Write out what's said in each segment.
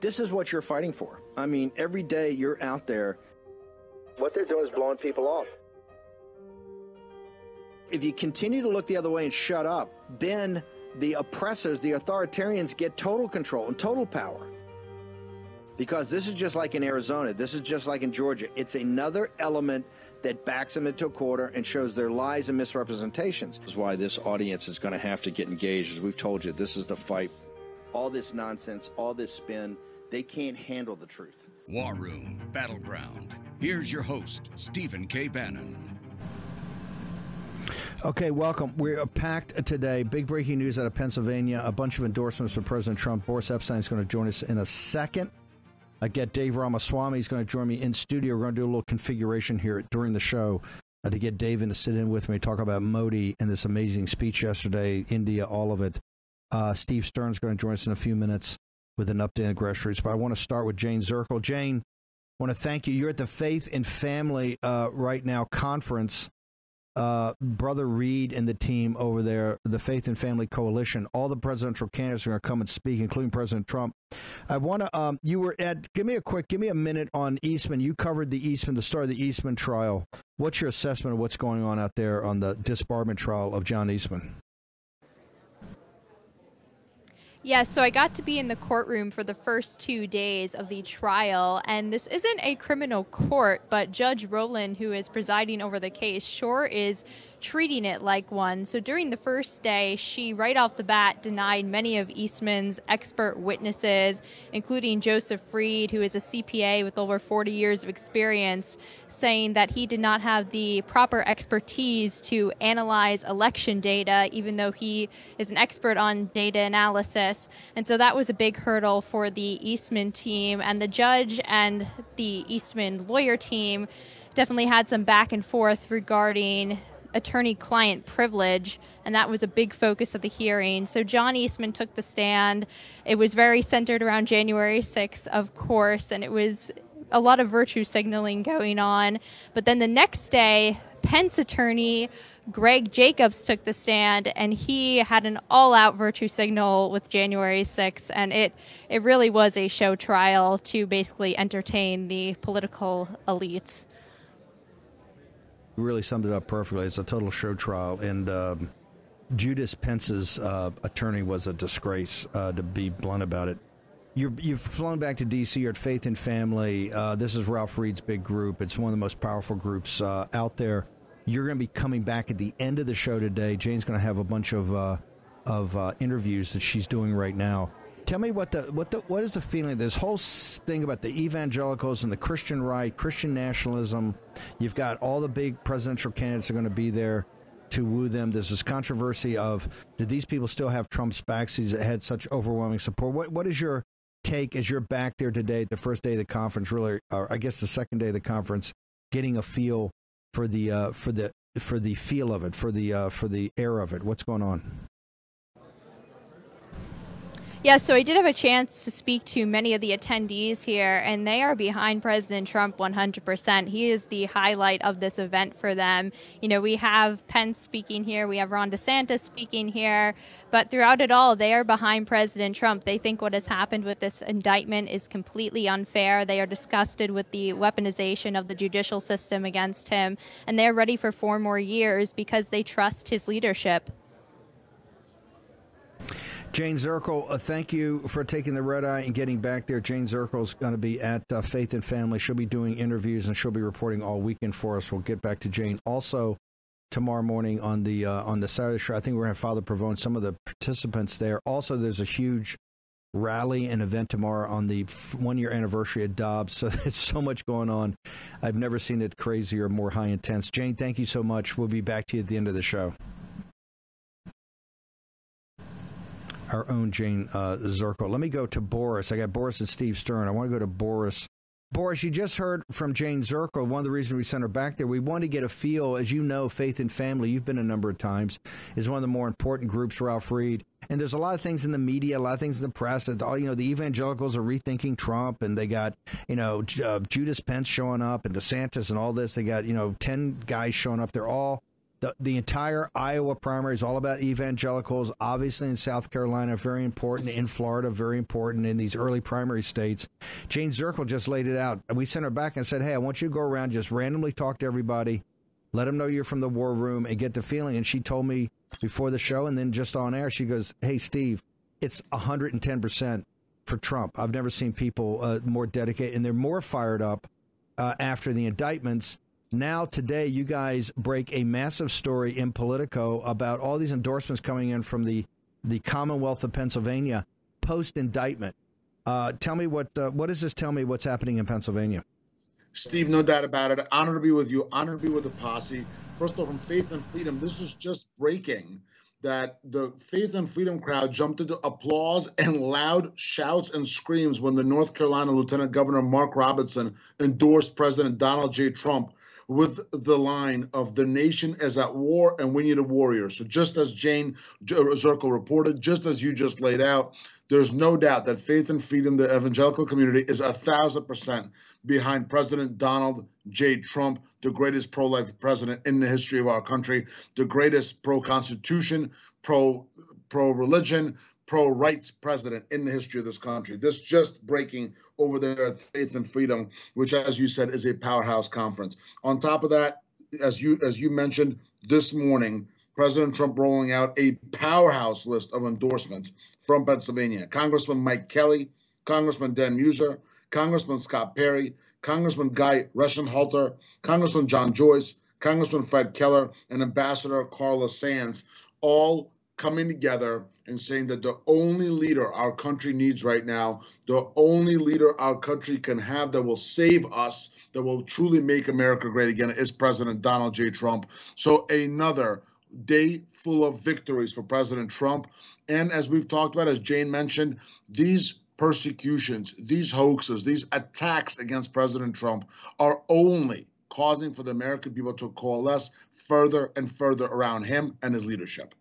This is what you're fighting for. I mean, every day you're out there. What they're doing is blowing people off. If you continue to look the other way and shut up, then the oppressors, the authoritarians, get total control and total power. Because this is just like in Arizona, this is just like in Georgia. It's another element that backs them into a corner and shows their lies and misrepresentations. This is why this audience is going to have to get engaged. As we've told you, this is the fight. All this nonsense, all this spin, they can't handle the truth. War Room Battleground. Here's your host, Stephen K. Bannon. Okay, welcome. We're packed today. Big breaking news out of Pennsylvania. A bunch of endorsements from President Trump. Boris Epshteyn is going to join us in a second. I get Dave Ramaswamy. He's going to join me in studio. We're going to do a little configuration here during the show uh, to get Dave in to sit in with me, talk about Modi and this amazing speech yesterday, India, all of it. Uh, Steve Stern's going to join us in a few minutes with an update on groceries. But I want to start with Jane Zirkle. Jane, I want to thank you. You're at the Faith and Family uh, right now conference. Uh, Brother Reed and the team over there, the Faith and Family Coalition, all the presidential candidates are going to come and speak, including President Trump. I want to, um, you were at, give me a quick, give me a minute on Eastman. You covered the Eastman, the start of the Eastman trial. What's your assessment of what's going on out there on the disbarment trial of John Eastman? Yeah, so I got to be in the courtroom for the first two days of the trial, and this isn't a criminal court, but Judge Roland, who is presiding over the case, sure is treating it like one. So during the first day, she right off the bat denied many of Eastman's expert witnesses, including Joseph Freed, who is a CPA with over 40 years of experience, saying that he did not have the proper expertise to analyze election data, even though he is an expert on data analysis. And so that was a big hurdle for the Eastman team. And the judge and the Eastman lawyer team definitely had some back and forth regarding attorney client privilege, and that was a big focus of the hearing. So John Eastman took the stand. It was very centered around January 6th, of course, and it was a lot of virtue signaling going on. But then the next day, Pence attorney Greg Jacobs took the stand and he had an all-out virtue signal with January 6th and it it really was a show trial to basically entertain the political elites really summed it up perfectly. It's a total show trial, and um, Judas Pence's uh, attorney was a disgrace, uh, to be blunt about it. you have flown back to D.C. You're at Faith and Family. Uh, this is Ralph Reed's big group. It's one of the most powerful groups uh, out there. You're going to be coming back at the end of the show today. Jane's going to have a bunch of uh, of uh, interviews that she's doing right now tell me what the what the what is the feeling? This whole thing about the evangelicals and the Christian right, Christian nationalism. You've got all the big presidential candidates are going to be there to woo them. There's this controversy of did these people still have Trump's back? He's had such overwhelming support. What what is your take as you're back there today the first day of the conference, really, or I guess the second day of the conference, getting a feel for the uh, for the for the feel of it, for the uh, for the air of it. What's going on? Yeah, so I did have a chance to speak to many of the attendees here, and they are behind President Trump 100%. He is the highlight of this event for them. You know, we have Pence speaking here, we have Ron DeSantis speaking here, but throughout it all, they are behind President Trump. They think what has happened with this indictment is completely unfair. They are disgusted with the weaponization of the judicial system against him, and they're ready for four more years because they trust his leadership. Jane Zirkle, uh, thank you for taking the red eye and getting back there. Jane Zirkle is going to be at uh, Faith and Family. She'll be doing interviews and she'll be reporting all weekend for us. We'll get back to Jane also tomorrow morning on the uh, on the Saturday show. I think we're going to have Father Pavone, some of the participants there. Also, there's a huge rally and event tomorrow on the one year anniversary of Dobbs. So there's so much going on. I've never seen it crazier, more high intense. Jane, thank you so much. We'll be back to you at the end of the show. Our own Jane uh. Let me go to Boris. I got Boris and Steve Stern. I want to go to Boris. Boris, you just heard from Jane Zirkle. One of the reasons we sent her back there, we want to get a feel. As you know, Faith and Family, you've been a number of times, is one of the more important groups, Ralph Reed. And there's a lot of things in the media, a lot of things in the press that all, you know, the evangelicals are rethinking Trump and they got, you know, uh, Judas Pence showing up and DeSantis and all this. They got, you know, 10 guys showing up. They're all The, the entire Iowa primary is all about evangelicals. Obviously, in South Carolina, very important. In Florida, very important. In these early primary states, Jane Zirkle just laid it out. We sent her back and said, "Hey, I want you to go around, just randomly talk to everybody, let them know you're from the war room, and get the feeling." And she told me before the show, and then just on air, she goes, "Hey, Steve, it's 110 percent for Trump. I've never seen people uh, more dedicated, and they're more fired up uh, after the indictments." Now, today, you guys break a massive story in Politico about all these endorsements coming in from the, the Commonwealth of Pennsylvania post indictment. Uh, tell me what uh, what does this tell me? What's happening in Pennsylvania? Steve, no doubt about it. Honor to be with you. Honor to be with the posse. First of all, from Faith and Freedom, this is just breaking that the Faith and Freedom crowd jumped into applause and loud shouts and screams when the North Carolina Lieutenant Governor Mark Robinson endorsed President Donald J. Trump with the line of the nation is at war and we need a warrior. So just as Jane uh, Zirkle reported, just as you just laid out, there's no doubt that faith and freedom, the evangelical community, is a thousand percent behind President Donald J. Trump, the greatest pro-life president in the history of our country, the greatest pro-constitution, pro pro-religion, pro rights president in the history of this country. This just breaking over there at Faith and Freedom, which, as you said, is a powerhouse conference. On top of that, as you as you mentioned this morning, President Trump rolling out a powerhouse list of endorsements from Pennsylvania. Congressman Mike Kelly, Congressman Dan Meuser, Congressman Scott Perry, Congressman Guy Reschenthaler, Congressman John Joyce, Congressman Fred Keller, and Ambassador Carla Sands, all coming together and saying that the only leader our country needs right now, the only leader our country can have that will save us, that will truly make America great again, is President Donald J. Trump. So another day full of victories for President Trump. And as we've talked about, as Jane mentioned, these persecutions, these hoaxes, these attacks against President Trump are only causing for the American people to coalesce further and further around him and his leadership.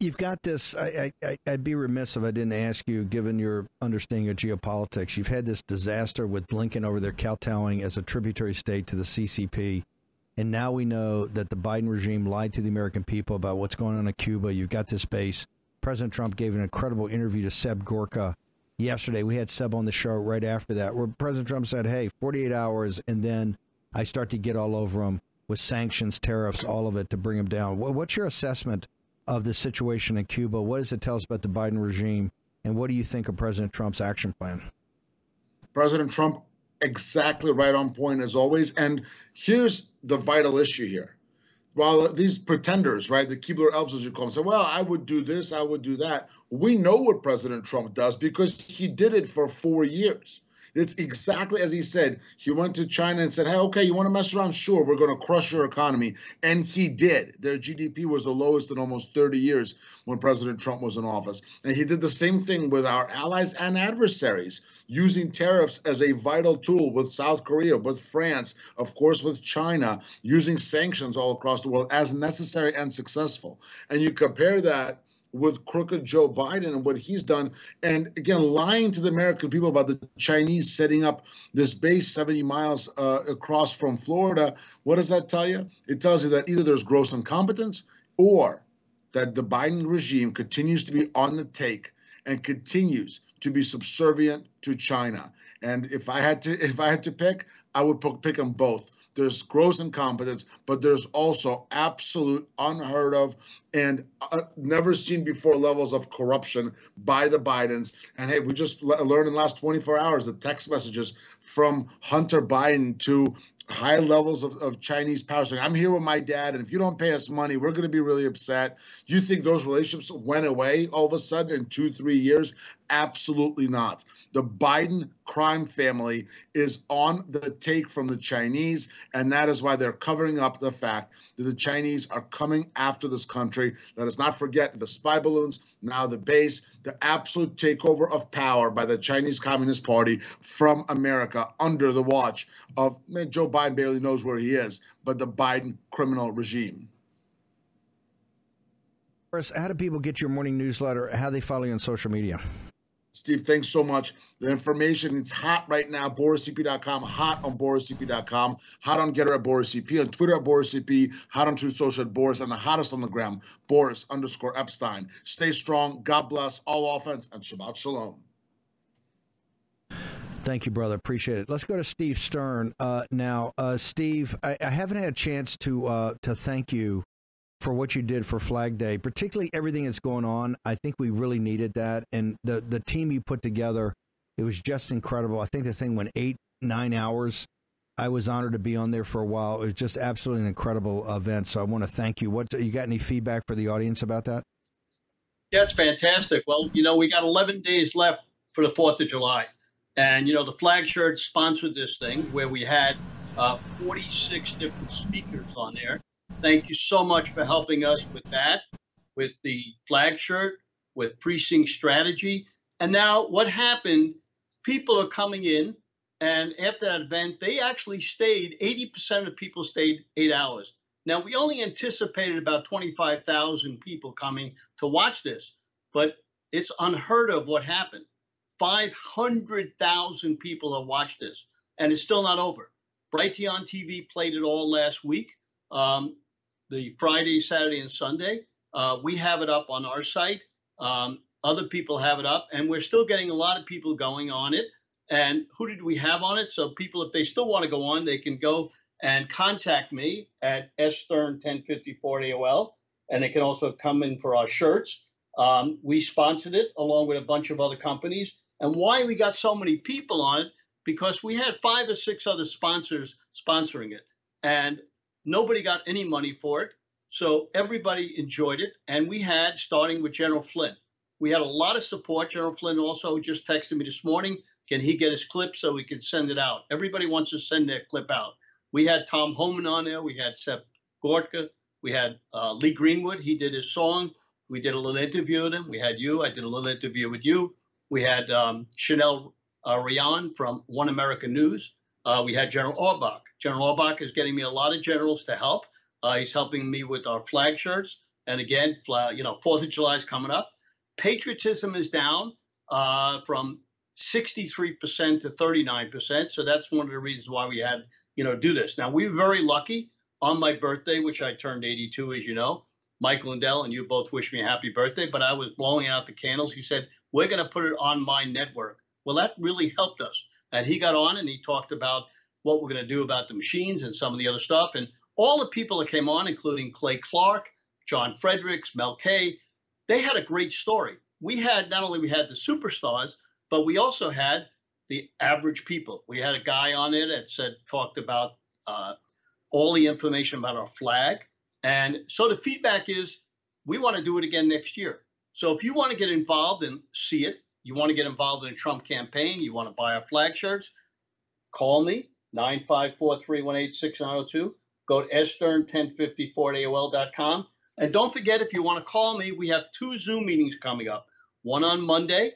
You've got this. I, I, I'd be remiss if I didn't ask you, given your understanding of geopolitics. You've had this disaster with Blinken over there kowtowing as a tributary state to the CCP. And now we know that the Biden regime lied to the American people about what's going on in Cuba. You've got this base. President Trump gave an incredible interview to Seb Gorka yesterday. We had Seb on the show right after that, where President Trump said, Hey, 48 hours, and then I start to get all over him with sanctions, tariffs, all of it to bring him down. What's your assessment of the situation in Cuba? What does it tell us about the Biden regime? And what do you think of President Trump's action plan? President Trump, exactly right on point as always. And here's the vital issue here. While these pretenders, right, the Keebler elves, as you call them, say, well, I would do this, I would do that. We know what President Trump does because he did it for four years. It's exactly as he said. He went to China and said, Hey, okay, you want to mess around? Sure, we're going to crush your economy. And he did. Their GDP was the lowest in almost 30 years when President Trump was in office. And he did the same thing with our allies and adversaries, using tariffs as a vital tool with South Korea, with France, of course, with China, using sanctions all across the world as necessary and successful. And you compare that with crooked Joe Biden and what he's done. And again, lying to the American people about the Chinese setting up this base 70 miles uh, across from Florida. What does that tell you? It tells you that either there's gross incompetence or that the Biden regime continues to be on the take and continues to be subservient to China. And if I had to, if I had to pick, I would pick them both there's gross incompetence, but there's also absolute, unheard of, and uh, never seen before levels of corruption by the Bidens. And hey, we just learned in the last 24 hours the text messages from Hunter Biden to high levels of, of Chinese power saying, I'm here with my dad, and if you don't pay us money, we're going to be really upset. You think those relationships went away all of a sudden in two, three years? Absolutely not. The Biden crime family is on the take from the Chinese, and that is why they're covering up the fact that the Chinese are coming after this country. Let us not forget the spy balloons, now the base, the absolute takeover of power by the Chinese Communist Party from America under the watch of man, Joe Biden barely knows where he is, but the Biden criminal regime. Chris, How do people get your morning newsletter? How do they follow you on social media? Steve, thanks so much. The information, it's hot right now, borisep.com, hot on borisep.com, hot on Gettr at borisep, on Twitter at borisep, hot on Truth Social at Boris, and the hottest on the gram, Boris underscore Epshteyn. Stay strong. God bless. All offense and Shabbat Shalom. Thank you, brother. Appreciate it. Let's go to Steve Stern uh, now. Uh, Steve, I, I, haven't had a chance to uh, to thank you for what you did for Flag Day, particularly everything that's going on. I think we really needed that, and the the team you put together, it was just incredible. I think the thing went eight nine hours. I was honored to be on there for a while. It was just absolutely an incredible event. So I want to thank you. What you got? Any feedback for the audience about that? Yeah, it's fantastic. Well, you know, we got 11 days left for the 4th of July. And, you know, the flag shirt sponsored this thing where we had uh, 46 different speakers on there. Thank you so much for helping us with that, with the flag shirt, with precinct strategy. And now what happened, people are coming in, and after that event, they actually stayed, 80% of people stayed eight hours. Now, we only anticipated about 25,000 people coming to watch this, but it's unheard of what happened. 500,000 people have watched this, and it's still not over. Brighteon TV played it all last week. Um, the Friday, Saturday, and Sunday. Uh, we have it up on our site. Um, other people have it up, and we're still getting a lot of people going on it. And who did we have on it? So people, if they still want to go on, they can go and contact me at sstern1054 AOL, and they can also come in for our shirts. Um, we sponsored it along with a bunch of other companies. And why we got so many people on it? Because we had five or six other sponsors sponsoring it. And Nobody got any money for it. So everybody enjoyed it. And we had, starting with General Flynn, we had a lot of support. General Flynn also just texted me this morning. Can he get his clip so we can send it out? Everybody wants to send their clip out. We had Tom Homan on there. We had Seb Gorka. We had uh, Lee Greenwood. He did his song. We did a little interview with him. We had you. I did a little interview with you. We had um, Chanel uh, Rion from One America News. Uh, we had General Orbach. General Orbach is getting me a lot of generals to help. Uh, he's helping me with our flag shirts. And again, flag, you know, Fourth of July is coming up. Patriotism is down uh, from 63% to 39%. So that's one of the reasons why we had, you know, do this. Now we were very lucky on my birthday, which I turned 82, as you know. Mike Lindell and you both wished me a happy birthday, but I was blowing out the candles. He said, We're going to put it on my network. Well, that really helped us and he got on and he talked about what we're going to do about the machines and some of the other stuff. And all the people that came on, including Clay Clark, John Fredericks, Mel K, they had a great story. We had not only we had the superstars, but we also had the average people. We had a guy on it that said talked about uh, all the information about our flag, and so the feedback is we want to do it again next year. So if you want to get involved and see it, you want to get involved in a Trump campaign, you want to buy our flag shirts, call me, 954-318-6902. Go to sstern1054 AOL.com. And don't forget, if you want to call me, we have two Zoom meetings coming up. One on Monday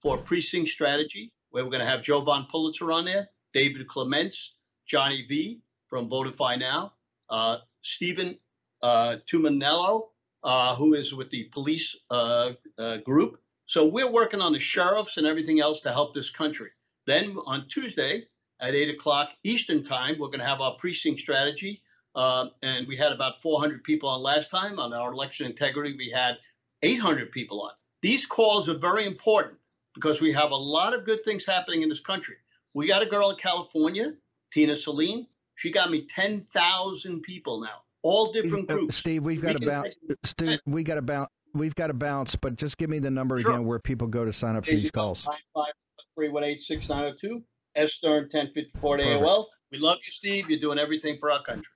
for precinct strategy, where we're going to have Jovan Pulitzer on there, David Clements, Johnny V from Votify Now, uh, Stephen uh, Tumanello, uh, who is with the police uh, uh, group, so we're working on the sheriffs and everything else to help this country. Then on Tuesday at eight o'clock Eastern time, we're going to have our precinct strategy. Uh, and we had about 400 people on last time. On our election integrity, we had 800 people on. These calls are very important because we have a lot of good things happening in this country. We got a girl in California, Tina Celine. She got me 10,000 people now, all different uh, groups. Steve, we've got about Steve, we got about we've got to bounce, but just give me the number sure. again where people go to sign up for these calls. 318-6902, S Stern 1054 AOL. We love you, Steve. You're doing everything for our country.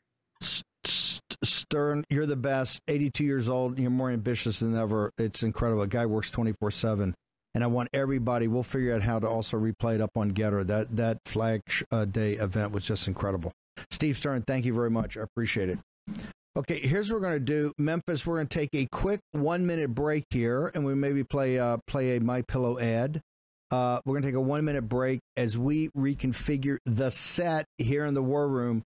Stern, you're the best. 82 years old. You're more ambitious than ever. It's incredible. A guy works 24 7. And I want everybody. We'll figure out how to also replay it up on Gettr. That that Flag uh, Day event was just incredible. Steve Stern, thank you very much. I appreciate it. Okay, here's what we're going to do. Memphis, we're going to take a quick one minute break here, and we maybe play uh, play a My Pillow ad. Uh, we're going to take a one minute break as we reconfigure the set here in the War Room.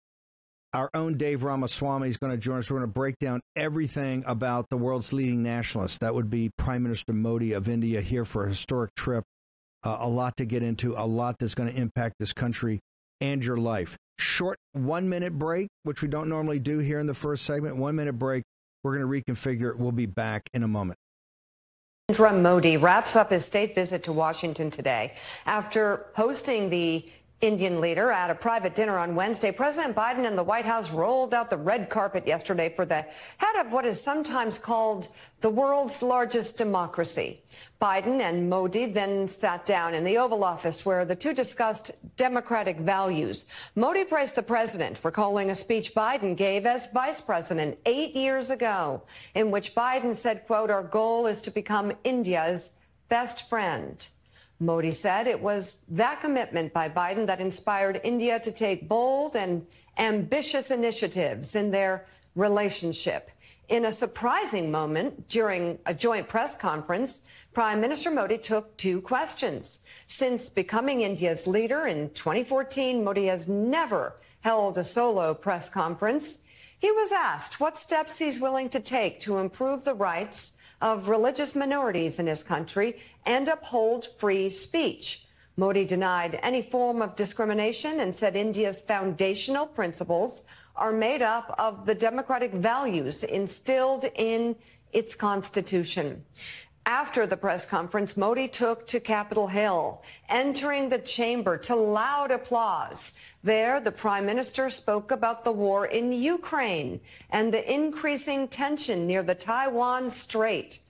Our own Dave Ramaswamy is going to join us. We're going to break down everything about the world's leading nationalist. That would be Prime Minister Modi of India here for a historic trip uh, a lot to get into, a lot that's going to impact this country and your life. Short one minute break, which we don't normally do here in the first segment. One minute break. We're going to reconfigure. We'll be back in a moment. Narendra Modi wraps up his state visit to Washington today after hosting the Indian leader at a private dinner on Wednesday. President Biden and the White House rolled out the red carpet yesterday for the head of what is sometimes called the world's largest democracy. Biden and Modi then sat down in the Oval Office where the two discussed democratic values. Modi praised the president, recalling a speech Biden gave as vice president eight years ago, in which Biden said, quote, our goal is to become India's best friend. Modi said it was that commitment by Biden that inspired India to take bold and ambitious initiatives in their relationship. In a surprising moment during a joint press conference, Prime Minister Modi took two questions. Since becoming India's leader in 2014, Modi has never held a solo press conference. He was asked what steps he's willing to take to improve the rights of religious minorities in his country and uphold free speech. Modi denied any form of discrimination and said India's foundational principles are made up of the democratic values instilled in its constitution. After the press conference, Modi took to Capitol Hill, entering the chamber to loud applause. There, the prime minister spoke about the war in Ukraine and the increasing tension near the Taiwan Strait.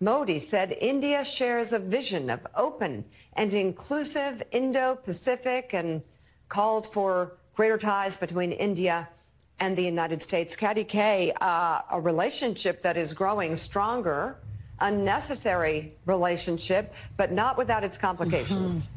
Modi said India shares a vision of open and inclusive Indo-Pacific and called for greater ties between India and the United States. Katty uh, a relationship that is growing stronger a necessary relationship, but not without its complications. Mm-hmm.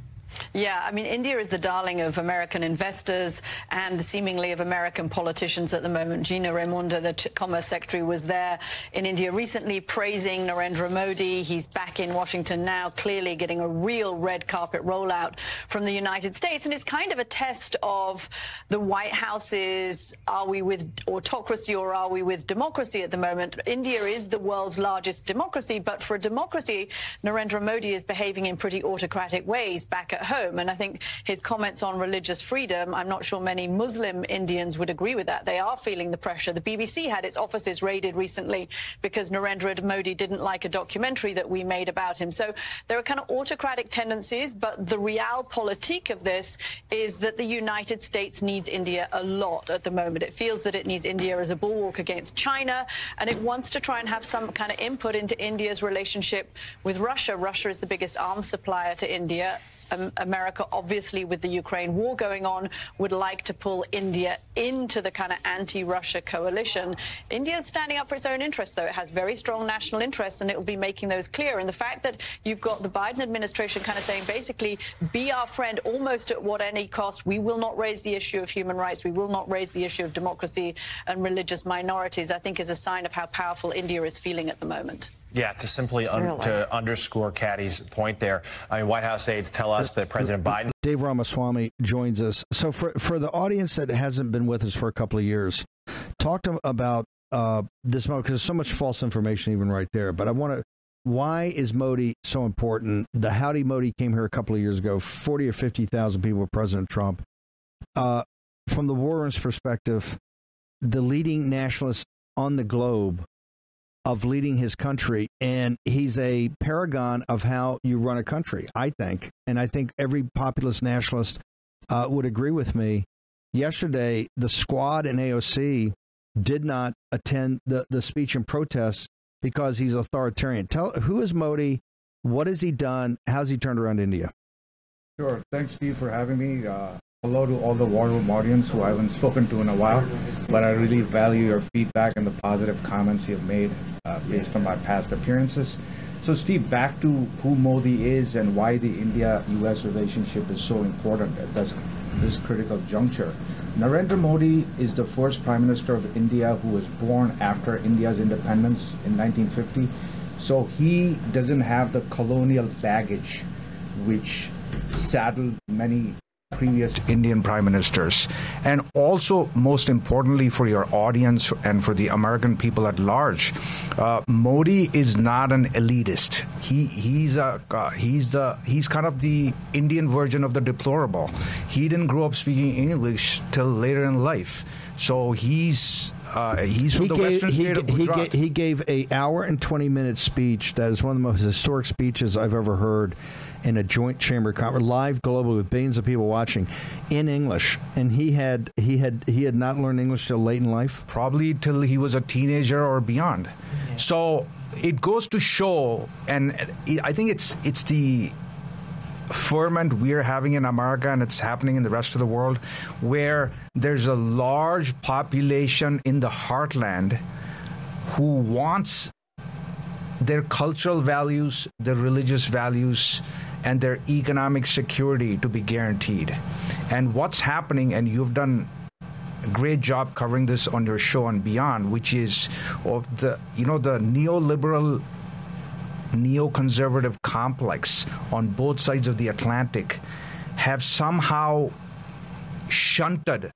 Yeah, I mean, India is the darling of American investors and seemingly of American politicians at the moment. Gina Raimondo, the Commerce Secretary, was there in India recently praising Narendra Modi. He's back in Washington now, clearly getting a real red carpet rollout from the United States. And it's kind of a test of the White House's are we with autocracy or are we with democracy at the moment? India is the world's largest democracy, but for a democracy, Narendra Modi is behaving in pretty autocratic ways back at at home. And I think his comments on religious freedom, I'm not sure many Muslim Indians would agree with that. They are feeling the pressure. The BBC had its offices raided recently because Narendra Modi didn't like a documentary that we made about him. So there are kind of autocratic tendencies, but the realpolitik of this is that the United States needs India a lot at the moment. It feels that it needs India as a bulwark against China, and it wants to try and have some kind of input into India's relationship with Russia. Russia is the biggest arms supplier to India. America, obviously, with the Ukraine war going on, would like to pull India into the kind of anti-Russia coalition. India is standing up for its own interests, though. It has very strong national interests, and it will be making those clear. And the fact that you've got the Biden administration kind of saying, basically, be our friend almost at what any cost. We will not raise the issue of human rights. We will not raise the issue of democracy and religious minorities, I think is a sign of how powerful India is feeling at the moment. Yeah, to simply un- really? to underscore Katty's point there. I mean, White House aides tell us that President Biden. Dave Ramaswamy joins us. So for for the audience that hasn't been with us for a couple of years, talk to about uh, this moment because there's so much false information even right there. But I want to. Why is Modi so important? The Howdy Modi came here a couple of years ago. Forty or fifty thousand people with President Trump. Uh, from the war room's perspective, the leading nationalists on the globe of leading his country. And he's a paragon of how you run a country, I think. And I think every populist nationalist uh, would agree with me. Yesterday, the squad in AOC did not attend the, the speech and protest because he's authoritarian. Tell who is Modi? What has he done? How's he turned around India? Sure. Thanks, Steve, for having me. Uh, Hello to all the War Room audience who I haven't spoken to in a while, but I really value your feedback and the positive comments you've made uh, based on my past appearances. So, Steve, back to who Modi is and why the India-U.S. relationship is so important at this, this critical juncture. Narendra Modi is the first Prime Minister of India who was born after India's independence in 1950. So he doesn't have the colonial baggage which saddled many previous Indian prime ministers. And also, most importantly, for your audience and for the American people at large, uh, Modi is not an elitist. He he's a uh, he's the he's kind of the Indian version of the deplorable. He didn't grow up speaking English till later in life, so he's uh, he's from he the gave, western he, state of he, he gave a hour and 20 minute speech that is one of the most historic speeches I've ever heard in a joint chamber conference live globally with billions of people watching in English. And he had he had he had not learned English till late in life? Probably till he was a teenager or beyond. So it goes to show, and I think it's it's the ferment we're having in America and it's happening in the rest of the world, where there's a large population in the heartland who wants their cultural values, their religious values, and their economic security to be guaranteed. And what's happening, and you've done a great job covering this on your show and beyond, which is of the you know the neoliberal neoconservative complex on both sides of the Atlantic have somehow shunted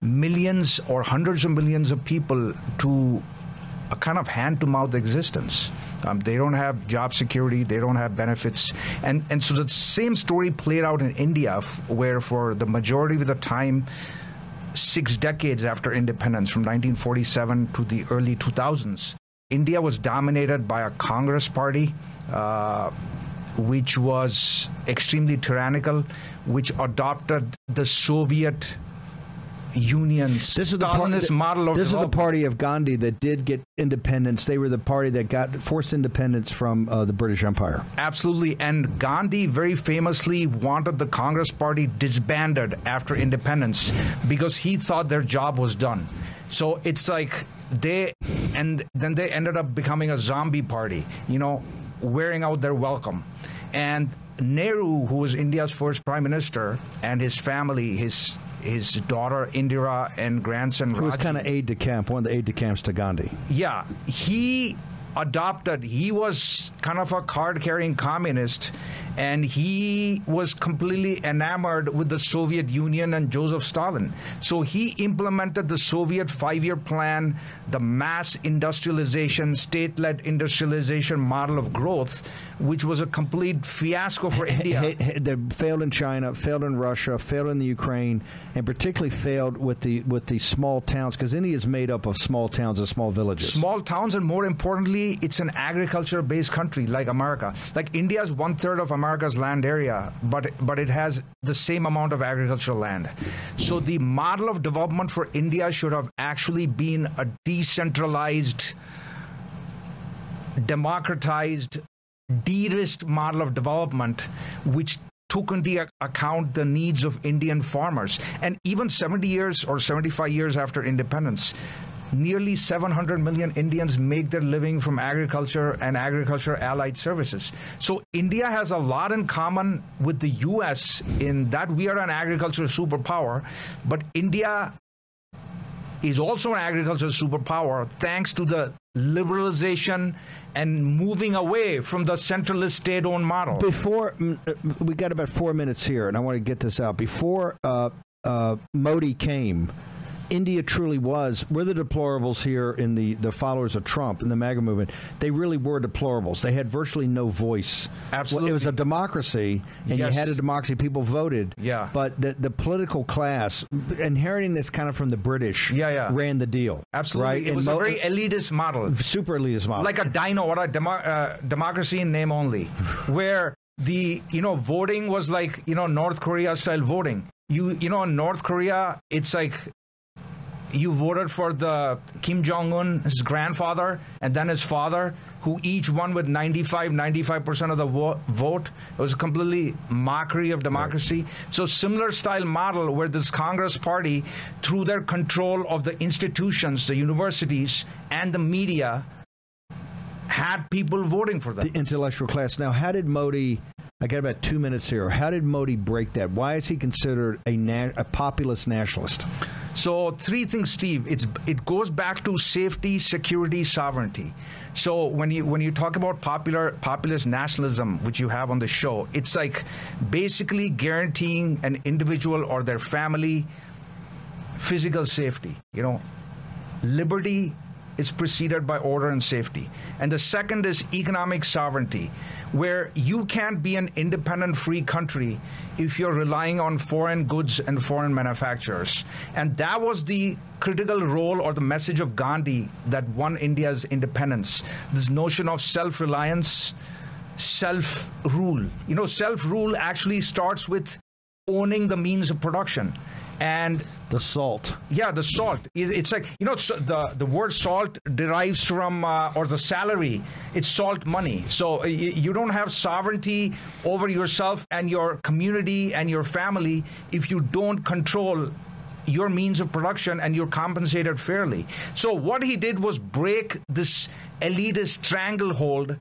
millions or hundreds of millions of people to a kind of hand to mouth existence. Um, they don't have job security, they don't have benefits. And, and so the same story played out in India, f- where for the majority of the time, six decades after independence, from 1947 to the early 2000s, India was dominated by a Congress party. Uh, which was extremely tyrannical, which adopted the Soviet Union's This is the Stalinist model of This is the party of Gandhi that did get independence. They were the party that got forced independence from uh, the British Empire. Absolutely. And Gandhi very famously wanted the Congress Party disbanded after independence because he thought their job was done. So it's like they, and then they ended up becoming a zombie party, you know, wearing out their welcome. And Nehru, who was India's first prime minister, and his family, his his daughter Indira and grandson Who was kind of aide de camp, one of the aide de camps to Gandhi. yeah, he adopted, he was kind of a card carrying communist, and he was completely enamored with the Soviet Union and Joseph Stalin. So he implemented the Soviet five year plan, the mass industrialization, state led industrialization model of growth, which was a complete fiasco for India. Hey, hey, They failed in China, failed in Russia, failed in the Ukraine, and particularly failed with the with the small towns because India is made up of small towns and small villages. small towns and more importantly it's an agriculture based country like america like india is one third of america's land area but but it has the same amount of agricultural land so the model of development for india should have actually been a decentralized democratized de-risked model of development which took into account the needs of Indian farmers. And even 70 years or 75 years after independence, nearly 700 million Indians make their living from agriculture and agriculture allied services. So India has a lot in common with the US in that we are an agricultural superpower, but India is also an agricultural superpower thanks to the liberalization and moving away from the centralist state owned model. Before uh, we got about four minutes here, and I want to get this out. Before uh, uh, Modi came, India truly was. We're the deplorables here in the, the followers of Trump in the MAGA movement. They really were deplorables. They had virtually no voice. Absolutely. It was a democracy, and Yes. you had a democracy. People voted. Yeah. But the, the political class, inheriting this kind of from the British, Yeah, yeah. ran the deal. Absolutely. Right? It And was Mo- a very elitist model. super elitist model. like a dino or a demo, uh, democracy in name only, where the you know voting was like you know North Korea style voting. You you know in North Korea it's like you voted for the Kim Jong Un, his grandfather, and then his father, who each won with 95, 95 percent of the vo- vote. It was a completely mockery of democracy. So similar style model where this Congress party, through their control of the institutions, the universities, and the media, had people voting for them. the intellectual class. Now, how did Modi? I got about two minutes here. How did Modi break that? Why is he considered a na- a populist nationalist? So three things, Steve. It's it goes back to safety, security, sovereignty. So when you when you talk about popular populist nationalism, which you have on the show, it's like basically guaranteeing an individual or their family physical safety. You know, liberty is preceded by order and safety. And the second is economic sovereignty, where you can't be an independent free country if you're relying on foreign goods and foreign manufacturers. And that was the critical role or the message of Gandhi that won India's independence. This notion of self reliance, self rule. You know, self rule actually starts with owning the means of production. And the salt. Yeah, the salt. It's like you know the the word salt derives from uh, or the salary. It's salt money. So uh, you don't have sovereignty over yourself and your community and your family if you don't control your means of production and you're compensated fairly. So what he did was break this elitist stranglehold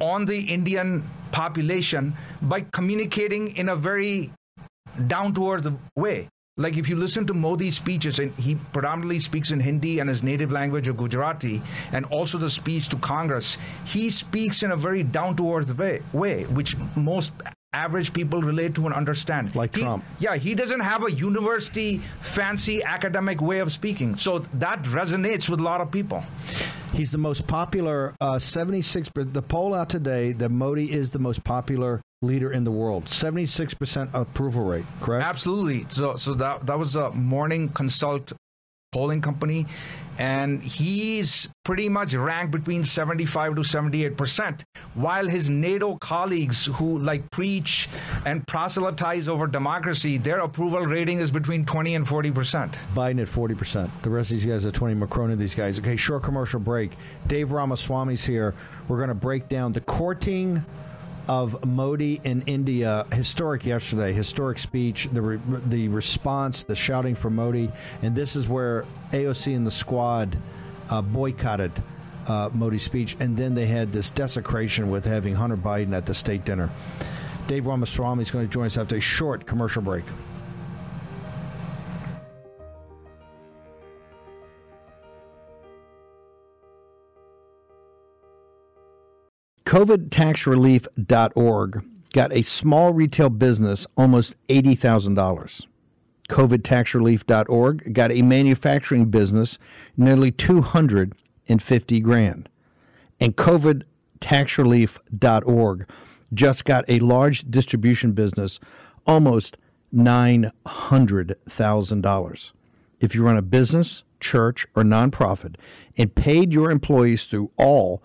on the Indian population by communicating in a very down to earth way. Like if you listen to Modi's speeches, and he predominantly speaks in Hindi and his native language of Gujarati, and also the speech to Congress, he speaks in a very down to earth way, way, which most average people relate to and understand. Like he, Trump. Yeah, he doesn't have a university fancy academic way of speaking. So that resonates with a lot of people. He's the most popular, uh, 76. The poll out today that Modi is the most popular leader in the world. 76% approval rate, correct? Absolutely. So so that that was a morning consult polling company and he's pretty much ranked between 75 to 78 percent while his nato colleagues who like preach and proselytize over democracy their approval rating is between 20 and 40 percent. Biden at 40 percent. The rest of these guys are 20 macron and these guys. Okay short commercial break. Dave ramaswamy's here. We're going to break down the courting of Modi in India, historic yesterday, historic speech, the re- the response, the shouting for Modi, and this is where AOC and the squad uh, boycotted uh, Modi's speech, and then they had this desecration with having Hunter Biden at the state dinner. Dave Ramaswamy is going to join us after a short commercial break. COVIDtaxrelief.org got a small retail business almost $80,000. COVIDtaxrelief.org got a manufacturing business nearly 250 grand. And COVIDtaxrelief.org just got a large distribution business almost $900,000. If you run a business, church, or nonprofit and paid your employees through all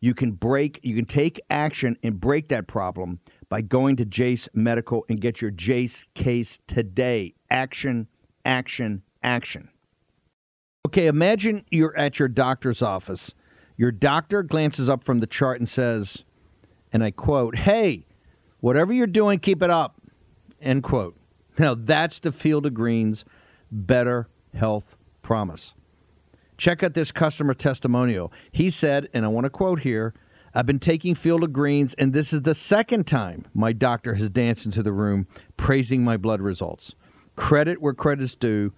You can break, you can take action and break that problem by going to Jase Medical and get your Jase case today. Action, action, action. Okay, imagine you're at your doctor's office. Your doctor glances up from the chart and says, and I quote, Hey, whatever you're doing, keep it up. End quote. Now, that's the Field of Greens Better Health Promise. Check out this customer testimonial. He said, and I want to quote here I've been taking Field of Greens, and this is the second time my doctor has danced into the room praising my blood results. Credit where credit's due.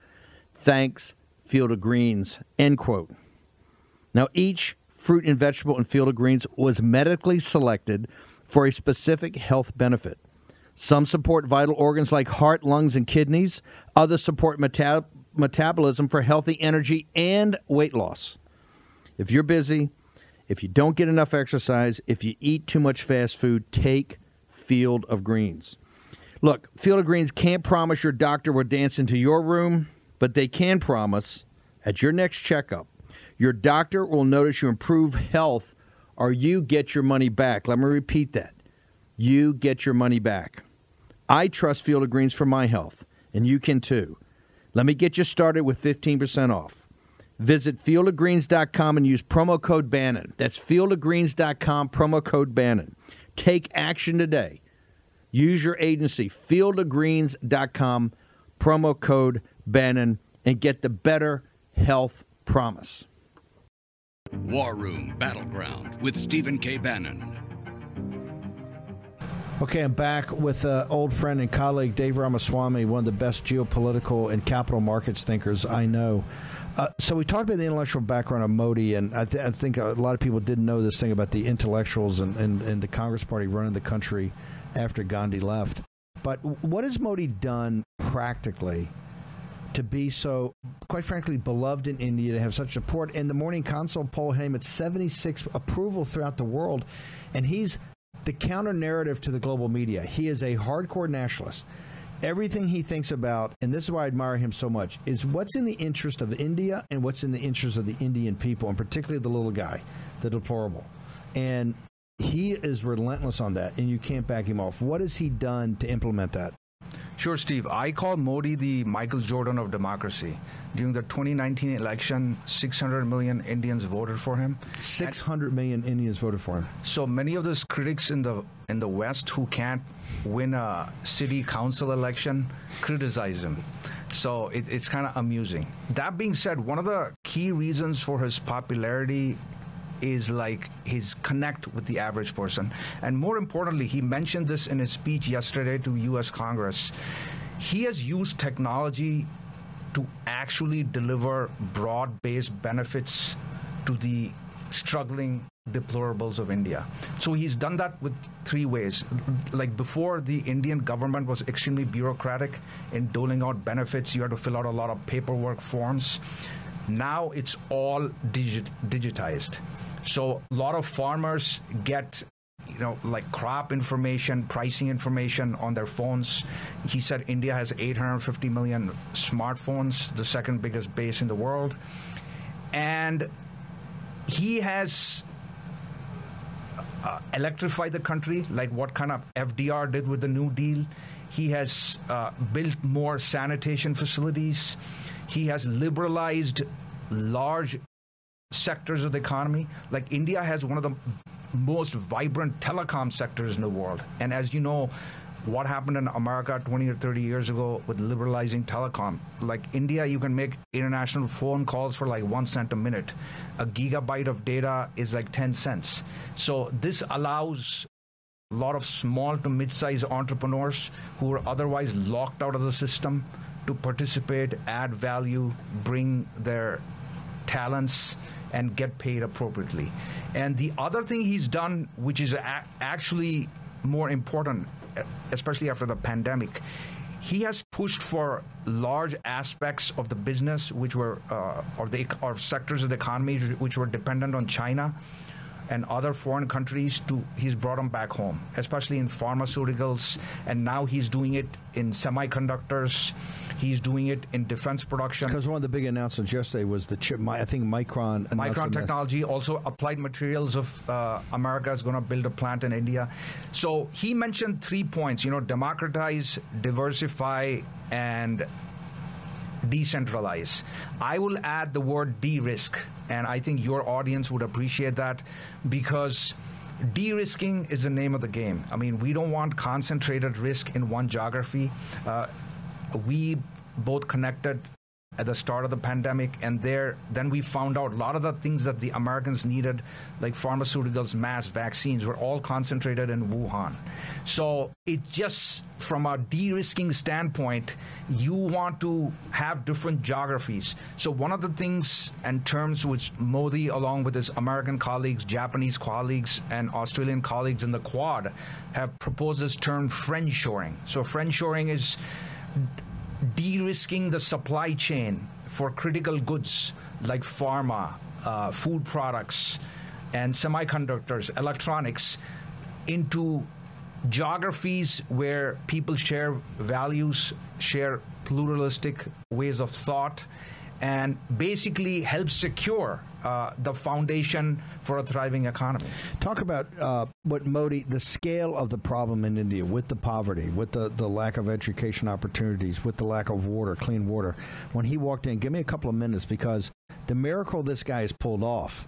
Thanks, Field of Greens. End quote. Now, each fruit and vegetable in Field of Greens was medically selected for a specific health benefit. Some support vital organs like heart, lungs, and kidneys. Others support metab- metabolism for healthy energy and weight loss. If you're busy, if you don't get enough exercise, if you eat too much fast food, take Field of Greens. Look, Field of Greens can't promise your doctor will dance into your room, but they can promise at your next checkup, your doctor will notice you improve health or you get your money back. Let me repeat that. You get your money back. I trust Field of Greens for my health, and you can too. Let me get you started with 15% off. Visit fieldofgreens.com and use promo code Bannon. That's fieldofgreens.com, promo code Bannon. Take action today. Use your agency, fieldofgreens.com, promo code Bannon, and get the better health promise. War Room Battleground with Stephen K. Bannon. Okay, I'm back with uh, old friend and colleague Dave Ramaswamy, one of the best geopolitical and capital markets thinkers I know. Uh, so we talked about the intellectual background of Modi, and I, th- I, think a lot of people didn't know this thing about the intellectuals and, and, and the Congress Party running the country after Gandhi left. But what has Modi done practically to be so, quite frankly, beloved in India, to have such support? And the Morning Consult poll had him at 76 approval throughout the world, and he's the counter narrative to the global media. He is a hardcore nationalist. Everything he thinks about, and this is why I admire him so much, is what's in the interest of India and what's in the interest of the Indian people, and particularly the little guy, the deplorable. And he is relentless on that, and you can't back him off. What has he done to implement that? Sure, Steve. I call Modi the Michael Jordan of democracy. During the 2019 election, 600 million Indians voted for him. 600 million Indians voted for him. So many of those critics in the in the West who can't win a city council election criticize him. So it, it's kind of amusing. That being said, one of the key reasons for his popularity is like his connect with the average person. And more importantly, he mentioned this in his speech yesterday to US Congress. He has used technology to actually deliver broad based benefits to the struggling deplorables of India. So he's done that with three ways. Like before, the Indian government was extremely bureaucratic in doling out benefits. You had to fill out a lot of paperwork forms. Now it's all digit- digitized. So a lot of farmers get you know, like crop information, pricing information on their phones. He said India has 850 million smartphones, the second biggest base in the world. And he has uh, electrified the country, like what kind of FDR did with the New Deal. He has uh, built more sanitation facilities. He has liberalized large sectors of the economy. Like India has one of the most vibrant telecom sectors in the world. And as you know, what happened in America 20 or 30 years ago with liberalizing telecom. Like India, you can make international phone calls for like one cent a minute. A gigabyte of data is like 10 cents. So this allows a lot of small to mid-sized entrepreneurs who are otherwise locked out of the system to participate, add value, bring their talents and get paid appropriately. And the other thing he's done, which is a- actually more important, especially after the pandemic, he has pushed for large aspects of the business which were uh, or the or sectors of the economy which were dependent on China and other foreign countries to he's brought them back home especially in pharmaceuticals. And now he's doing it in semiconductors. He's doing it in defense production. Because one of the big announcements yesterday was the chip i think micron and micron technology also applied materials of uh, america is going to build a plant in india. So he mentioned three points you know democratize diversify and decentralize. I will add the word de risk, and I think your audience would appreciate that because de risking is the name of the game. I mean, we don't want concentrated risk in one geography. Uh, we both connected at the start of the pandemic and there then we found out a lot of the things that the americans needed like pharmaceuticals mass vaccines were all concentrated in wuhan. So it just from a de-risking standpoint you want to have different geographies. So one of the things and terms which modi along with his american colleagues japanese colleagues and australian colleagues in the quad have proposed this term friendshoring. So friendshoring is de-risking the supply chain for critical goods like pharma, uh, food products, and semiconductors, electronics, into geographies where people share values, share pluralistic ways of thought, and basically help secure uh, the foundation for a thriving economy. Talk about uh, what Modi, the scale of the problem in India with the poverty, with the, the lack of education opportunities, with the lack of water, clean water. When he walked in, give me a couple of minutes because the miracle this guy has pulled off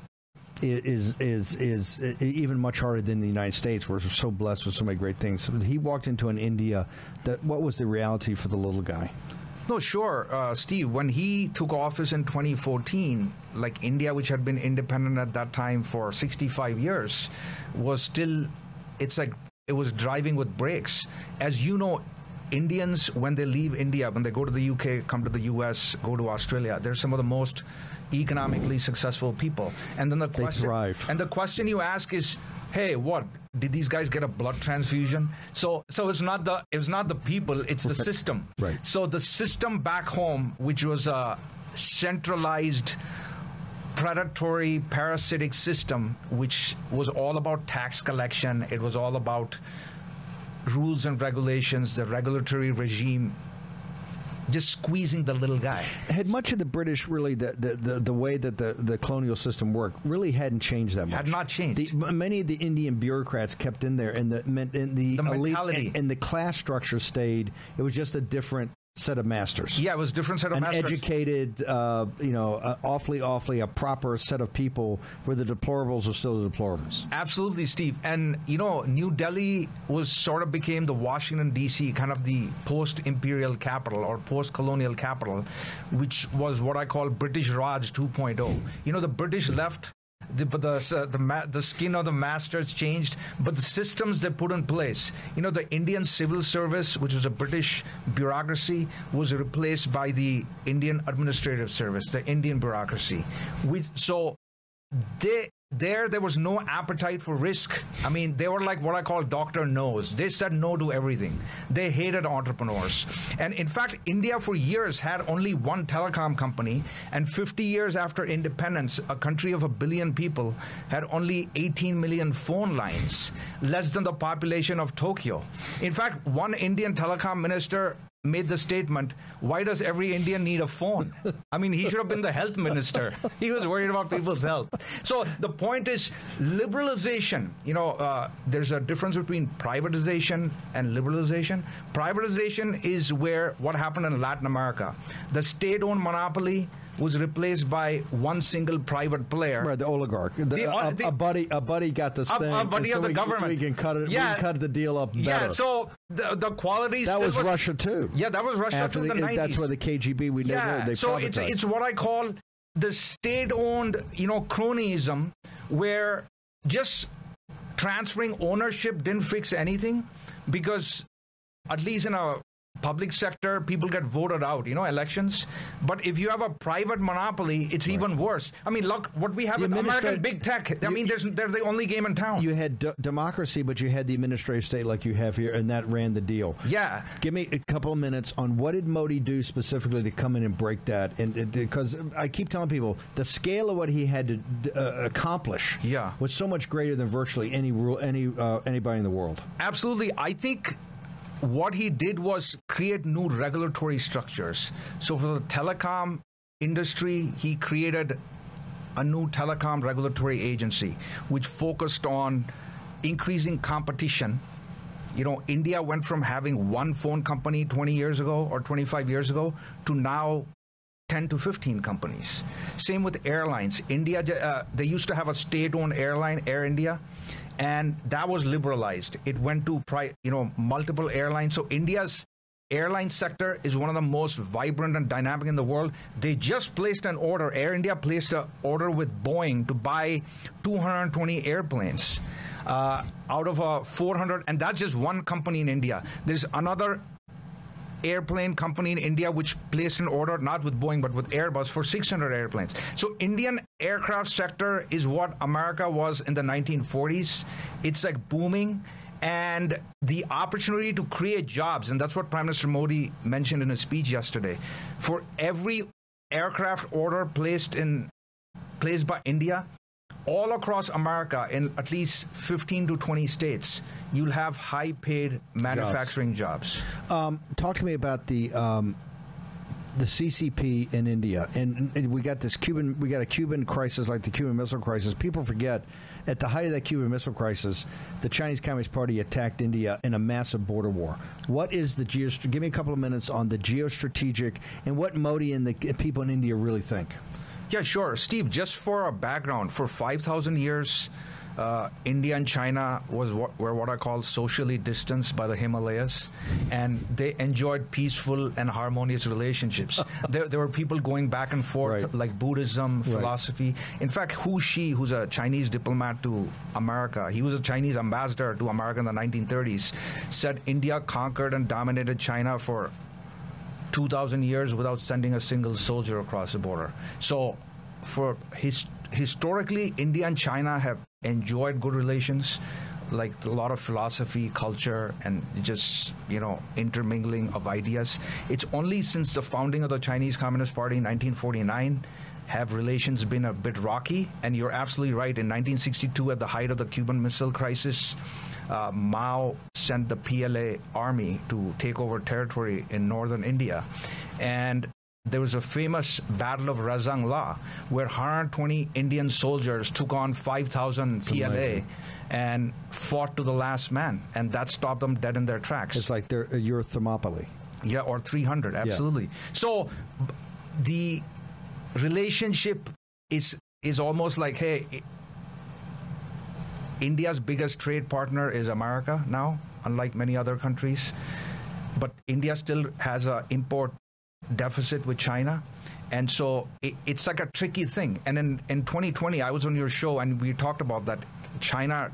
is is is, even much harder than the United States. We're so blessed with so many great things. He walked into an India that what was the reality for the little guy? No, sure, uh, Steve. When he took office in 2014, like India, which had been independent at that time for 65 years, was still, it's like it was driving with brakes. As you know, Indians, when they leave India, when they go to the UK, come to the US, go to Australia, they're some of the most economically successful people. And then the question, and the question you ask is, hey, what did these guys get a blood transfusion? So, so it's not the it's not the people, it's the system. Right. So the system back home, which was a centralized predatory parasitic system which was all about tax collection it was all about rules and regulations the regulatory regime just squeezing the little guy. Had much of the British really the the, the, the way that the, the colonial system worked really hadn't changed that much. Had not changed. The, many of the Indian bureaucrats kept in there, and the and the, the elite and, and the class structure stayed. It was just a different set of masters. Yeah, it was a different set of An masters. educated, uh, you know, uh, awfully, awfully a proper set of people where the deplorables are still the deplorables. Absolutely, Steve. And, you know, New Delhi was sort of became the Washington, D.C., kind of the post imperial capital or post colonial capital, which was what I call British Raj 2.0. You know, the British left the, the uh, the, ma- the skin of the masters changed, but the systems they put in place. You know, the Indian civil service, which was a British bureaucracy, was replaced by the Indian administrative service, the Indian bureaucracy. We, so they there there was no appetite for risk. I mean they were like what i call doctor knows they said no to everything. They hated entrepreneurs. And in fact india for years had only one telecom company and 50 years after independence a country of a billion people had only 18 million phone lines less than the population of tokyo. In fact one indian telecom minister made the statement, why does every Indian need a phone? I mean, he should have been the health minister. he was worried about people's health. So the point is liberalization. You know, uh, there's a difference between privatization and liberalization. Privatization is where what happened in Latin America. The state-owned monopoly was replaced by one single private player. Right, the oligarch. The, The- a, the- a buddy, a buddy got this A- thing. a buddy so of the we can- government. We can cut it. Yeah. we can cut the deal up better. Yeah, so the the quality that still was, Russia too. Yeah, that was Russia After the, the, 90s. that's where the KGB we know yeah, they so it's it's what I call the state-owned, you know, cronyism, where just transferring ownership didn't fix anything, because at least in a public sector, people get voted out, you know, elections. But if you have a private monopoly, it's right. even worse. I mean, look, what we have with American big tech. I mean, there's, they're the only game in town. You had d- democracy, but you had the administrative state like you have here, and that ran the deal. Yeah. Give me a couple of minutes on what did Modi do specifically to come in and break that? And because I keep telling people the scale of what he had to uh, accomplish yeah. was so much greater than virtually any rule, any uh, anybody in the world. Absolutely. I think what he did was create new regulatory structures. So for the telecom industry, he created a new telecom regulatory agency which focused on increasing competition. You know, India went from having one phone company 20 years ago or 25 years ago to now 10 to 15 companies. Same with airlines. India, uh, they used to have a state owned airline, Air India and that was liberalized. It went to you know multiple airlines. So India's airline sector is one of the most vibrant and dynamic in the world. They just placed an order. Air India placed an order with Boeing to buy 220 airplanes. Uh, out of a 400, and that's just one company in India. There's another airplane company in India which placed an order not with Boeing but with Airbus for 600 airplanes. So Indian aircraft sector is what America was in the 1940s. It's like booming and the opportunity to create jobs and that's what Prime Minister Modi mentioned in his speech yesterday. For every aircraft order placed in placed by India, all across America, in at least 15 to 20 states, you'll have high paid manufacturing jobs. jobs. Um, talk to me about the. Um, the CCP in India, and, and, we got this Cuban, we got a Cuban crisis like the Cuban Missile Crisis. People forget, at the height of that Cuban Missile Crisis, the Chinese Communist Party attacked India in a massive border war. What is the geo? Give me a couple of minutes on the geostrategic and what Modi and the people in India really think. Yeah, sure. Steve, just for a background, for 5,000 years, uh, India and China was what, were what I call socially distanced by the Himalayas, and they enjoyed peaceful and harmonious relationships. there, there, were people going back and forth, right. like Buddhism, right. philosophy. In fact, Hu Shih, who's a Chinese diplomat to America, he was a Chinese ambassador to America in the 1930s, said India conquered and dominated China for 2,000 years without sending a single soldier across the border. So, for his, historically, India and China have enjoyed good relations, like a lot of philosophy, culture, and just you know intermingling of ideas. It's only since the founding of the Chinese Communist Party in 1949 have relations been a bit rocky. And you're absolutely right. In 1962, at the height of the Cuban Missile Crisis, uh, Mao sent the PLA army to take over territory in northern India. And there was a famous Battle of Rezang La, where 120 Indian soldiers took on 5,000 PLA and fought to the last man, and that stopped them dead in their tracks. It's like they're, you're Thermopylae. Yeah, or 300, absolutely. Yeah. So the relationship is is almost like, hey, India's biggest trade partner is America now, unlike many other countries. But India still has an import deficit with China. And so it, it's like a tricky thing. And in, in 2020, I was on your show and we talked about that. China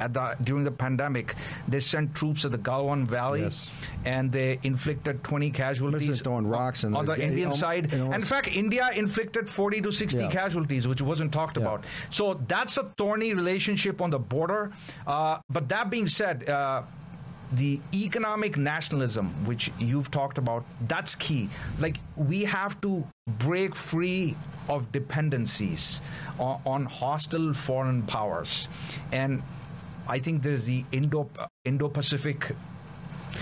at the during the pandemic, they sent troops to the Galwan Valley, yes. and they inflicted 20 casualties throwing rocks on, on the Indian side. in fact, India inflicted 40 to 60 yeah. casualties, which wasn't talked yeah. about. So that's a thorny relationship on the border. Uh, but that being said. Uh, the economic nationalism which you've talked about that's key like we have to break free of dependencies on, on hostile foreign powers and I think there's the Indo Indo Pacific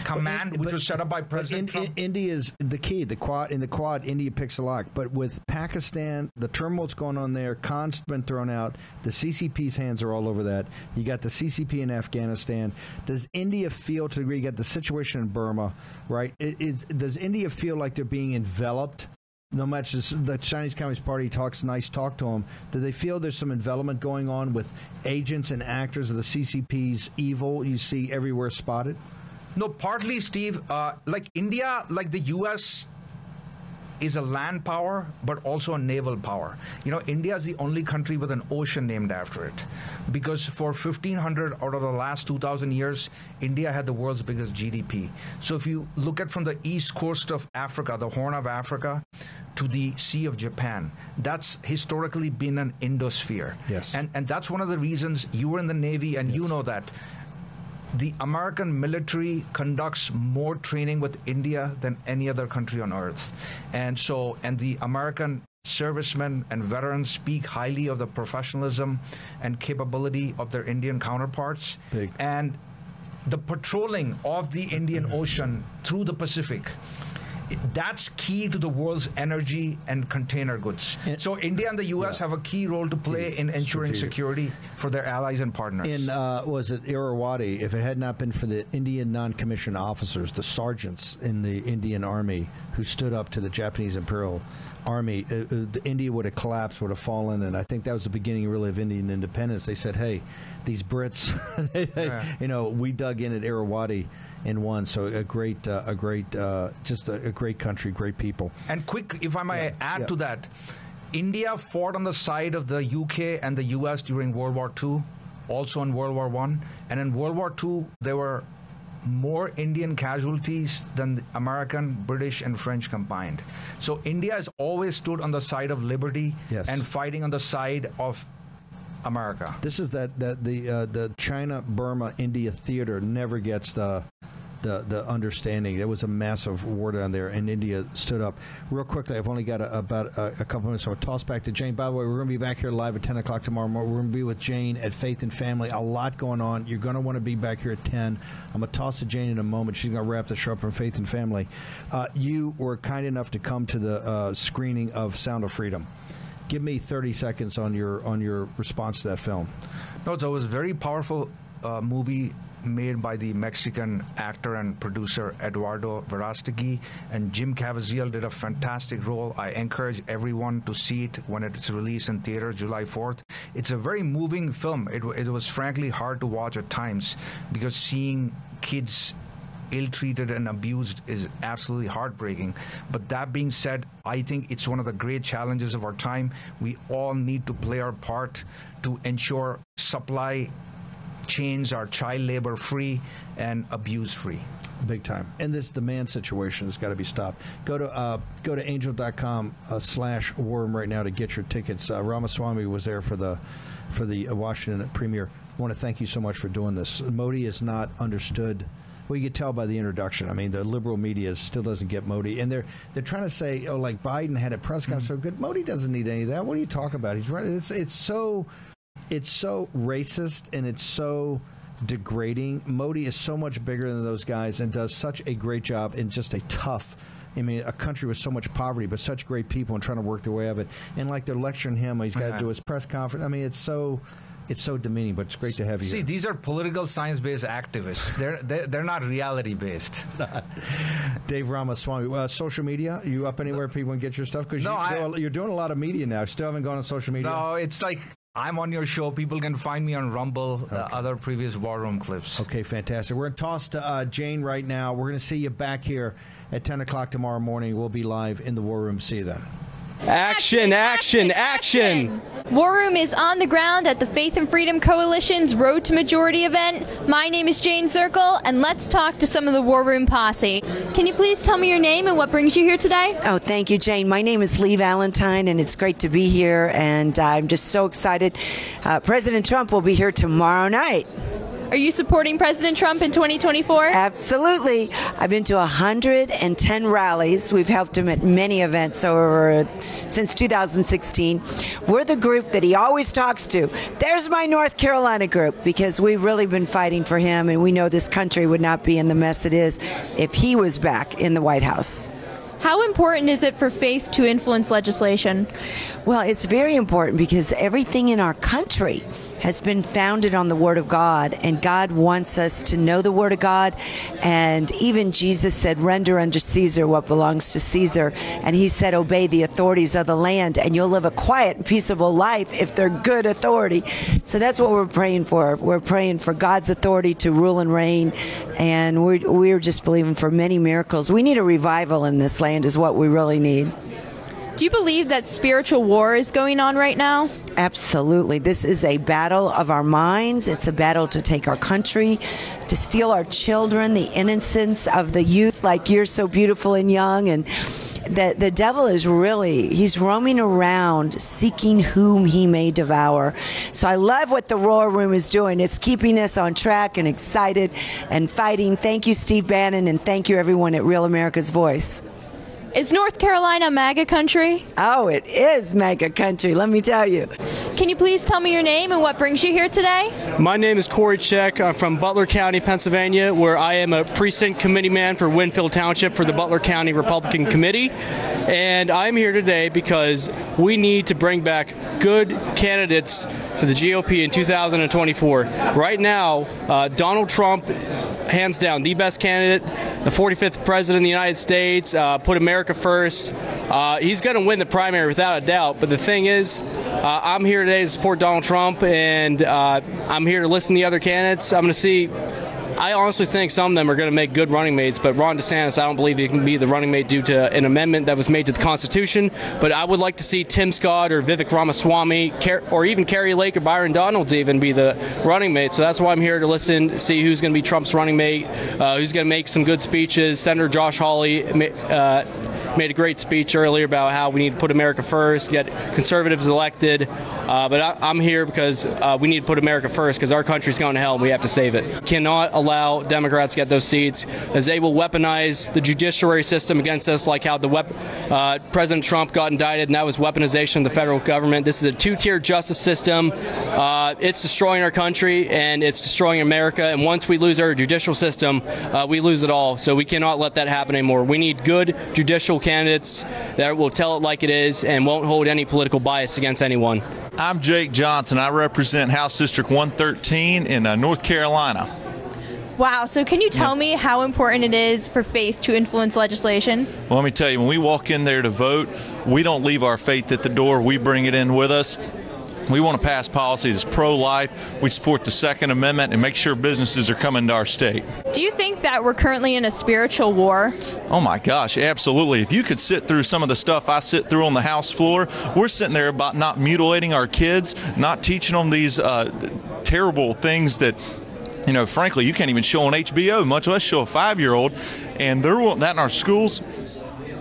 command, but, which was set up by President in, Trump. India is the key. The quad in the quad, India picks a lock. But with Pakistan, the turmoil turmoil's going on there. Khan's been thrown out. The CCP's hands are all over that. You got the CCP in Afghanistan. Does India feel to agree? You got the situation in Burma, right? Is, does India feel like they're being enveloped no much as the Chinese Communist Party talks nice talk to them, do they feel there's some envelopment going on with agents and actors of the CCP's evil you see everywhere spotted? No, partly, Steve. Uh, like India, like the U.S. is a land power, but also a naval power. You know, India is the only country with an ocean named after it. Because for 1500 out of the last 2000 years, India had the world's biggest GDP. So if you look at from the east coast of Africa, the Horn of Africa, to the Sea of Japan, that's historically been an Indosphere. Yes. And, and that's one of the reasons you were in the Navy and yes. you know that the American military conducts more training with India than any other country on earth. And so, and the American servicemen and veterans speak highly of the professionalism and capability of their Indian counterparts. Big. And the patrolling of the Indian Ocean through the Pacific that's key to the world's energy and container goods. so India and the U.S. Yeah. have a key role to play in ensuring security for their allies and partners. In uh, was it Irrawaddy? If it had not been for the Indian non-commissioned officers, the sergeants in the Indian Army who stood up to the Japanese Imperial Army, uh, uh, India would have collapsed, would have fallen, and I think that was the beginning, really, of Indian independence. They said, "Hey, these Brits, yeah. you know, we dug in at Irrawaddy." In one. So a great, uh, a great, uh, just a, a, great country, great people. And quick, if I may yeah. add yeah. to that, India fought on the side of the UK and the US during World War II, also in World War One, and in World War II there were more Indian casualties than American, British, and French combined. So India has always stood on the side of liberty yes. and fighting on the side of America. This is that that the uh, the China Burma India theater never gets the the the understanding. There was a massive war down there, and India stood up. Real quickly, I've only got a, about a, a, couple minutes, so I'll toss back to Jane. By the way, we're going to be back here live at 10 o'clock tomorrow morning. We're going to be with Jane at Faith and Family. A lot going on. You're going to want to be back here at 10. I'm going to toss to Jane in a moment. She's going to wrap the show up from Faith and Family. Uh, you were kind enough to come to the uh, screening of Sound of Freedom. Give me 30 seconds on your on your response to that film. No, it was a very powerful uh, movie made by the Mexican actor and producer Eduardo Verástegui, and Jim Caviezel did a fantastic role. I encourage everyone to see it when it's released in theater July 4th. It's a very moving film. It, it was frankly hard to watch at times because seeing kids ill-treated and abused is absolutely heartbreaking. But that being said, I think it's one of the great challenges of our time. We all need to play our part to ensure supply chains are child labor free and abuse free. Big time. And this demand situation has got to be stopped. Go to uh, go to angel.com uh, slash room right now to get your tickets. Uh, ramaswamy was there for the for the washington premiere i want to thank you so much for doing this. Modi is not understood well, you could tell by the introduction. I mean, the liberal media still doesn't get Modi, and they're they're trying to say, oh, like Biden had a press conference, mm-hmm. so good. Modi doesn't need any of that. What are you talking about? He's It's it's so it's so racist and it's so degrading. Modi is so much bigger than those guys and does such a great job in just a tough. I mean, a country with so much poverty, but such great people and trying to work their way out of it. And like they're lecturing him, he's got to do his press conference. I mean, it's so it's so demeaning, but it's great to have you. See, here. these are political science-based activists. They're they're, they're not reality-based. Dave Ramaswamy, uh, social media. Are you up anywhere people can get your stuff? Because no, you, are doing a lot of media now. Still haven't gone on social media. No, it's like I'm on your show. People can find me on Rumble, okay. uh, other previous War Room clips. Okay, fantastic. We're going to toss to uh, Jane right now. We're going to see you back here at 10 o'clock tomorrow morning. We'll be live in the War Room. See you then. Action, action, action. War Room is on the ground at the Faith and Freedom Coalition's Road to Majority event. My name is Jane Zirkle, and let's talk to some of the War Room posse. Can you please tell me your name and what brings you here today? Oh, thank you, Jane. My name is Lee Valentine, and it's great to be here, and I'm just so excited. Uh, President Trump will be here tomorrow night. Are you supporting President Trump in 2024? Absolutely. I've been to 110 rallies. We've helped him at many events over since 2016. We're the group that he always talks to. There's my North Carolina group because we've really been fighting for him, and we know this country would not be in the mess it is if he was back in the White House. How important is it for faith to influence legislation? Well, it's very important because everything in our country has been founded on the Word of God, and God wants us to know the Word of God. And even Jesus said, Render unto Caesar what belongs to Caesar. And He said, Obey the authorities of the land, and you'll live a quiet, and peaceable life if they're good authority. So that's what we're praying for. We're praying for God's authority to rule and reign, and we're, we're just believing for many miracles. We need a revival in this land, is what we really need. Do you believe that spiritual war is going on right now? Absolutely. This is a battle of our minds. It's a battle to take our country, to steal our children, the innocence of the youth, like you're so beautiful and young. And the, the devil is really, he's roaming around seeking whom he may devour. So I love what the War Room is doing. It's keeping us on track and excited and fighting. Thank you, Steve Bannon, and thank you, everyone at Real America's Voice. Is North Carolina MAGA country? Oh, it is MAGA country, let me tell you. Can you please tell me your name and what brings you here today? My name is Corey Check. I'm from Butler County, Pennsylvania, where I am a precinct committee man for Winfield Township for the Butler County Republican Committee. And I'm here today because we need to bring back good candidates to the GOP in 2024. Right now, uh, Donald Trump, hands down, the best candidate, the 45th president of the United States, uh, put America first. Uh, he's going to win the primary without a doubt. But the thing is, uh, I'm here today to support Donald Trump, and uh, I'm here to listen to the other candidates. I'm going to see I honestly think some of them are going to make good running mates, but Ron DeSantis, I don't believe he can be the running mate due to an amendment that was made to the Constitution. But I would like to see Tim Scott or Vivek Ramaswamy, or even Kari Lake or Byron Donalds even be the running mate. So that's why I'm here to listen, see who's going to be Trump's running mate, uh, who's going to make some good speeches. Senator Josh Hawley. Uh, made a great speech earlier about how we need to put America first, get conservatives elected. Uh, but I, am here because uh, we need to put America first because our country's going to hell and we have to save it. Cannot allow Democrats to get those seats as they will weaponize the judiciary system against us, like how the wep- uh, President Trump got indicted, and that was weaponization of the federal government. This is a two-tier justice system. Uh, it's destroying our country and it's destroying America. And once we lose our judicial system, uh, we lose it all. So we cannot let that happen anymore. We need good judicial candidates that will tell it like it is and won't hold any political bias against anyone. I'm Jake Johnson. I represent House District 113 in uh, North Carolina. Wow. So, can you tell me how important it is for faith to influence legislation? Well, let me tell you, when we walk in there to vote, we don't leave our faith at the door, we bring it in with us. We want to pass policy that's pro life. We support the Second Amendment and make sure businesses are coming to our state. Do you think that we're currently in a spiritual war? Oh my gosh, absolutely. If you could sit through some of the stuff I sit through on the House floor, we're sitting there about not mutilating our kids, not teaching them these uh, terrible things that you know, frankly, you can't even show on HBO, much less show a five year old. And they're wanting that in our schools.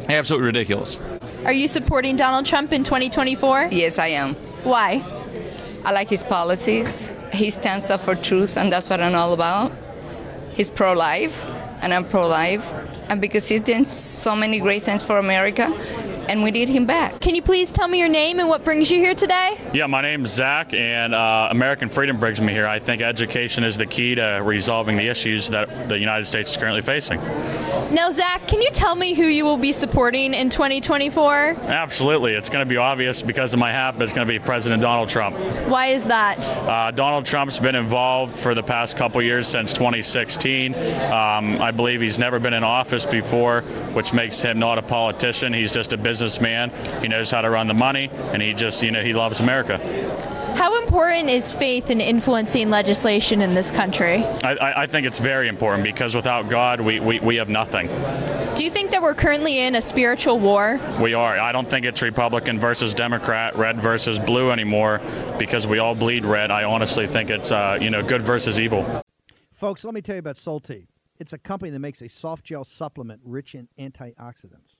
Absolutely ridiculous. Are you supporting Donald Trump in 2024? Yes, I am. Why? I like his policies. He stands up for truth, and that's what I'm all about. He's pro life, and I'm pro life. And because he's done so many great things for America, and we need him back. Can you please tell me your name and what brings you here today? Yeah, my name's Zach, and uh, American Freedom brings me here. I think education is the key to resolving the issues that the United States is currently facing. Now, Zach, can you tell me who you will be supporting in 2024? Absolutely. It's going to be obvious because of my hat, but it's going to be President Donald Trump. Why is that? Uh, Donald Trump's been involved for the past couple years since 2016. Um, I believe he's never been in office before, which makes him not a politician. He's just a businessman. He knows how to run the money, and he just, you know, he loves America. How important is faith in influencing legislation in this country? I, I think it's very important because without God, we, we, we have nothing. Do you think that we're currently in a spiritual war? We are. I don't think it's Republican versus Democrat, red versus blue anymore because we all bleed red. I honestly think it's, uh, you know, good versus evil. Folks, let me tell you about Solti. It's a company that makes a soft gel supplement rich in antioxidants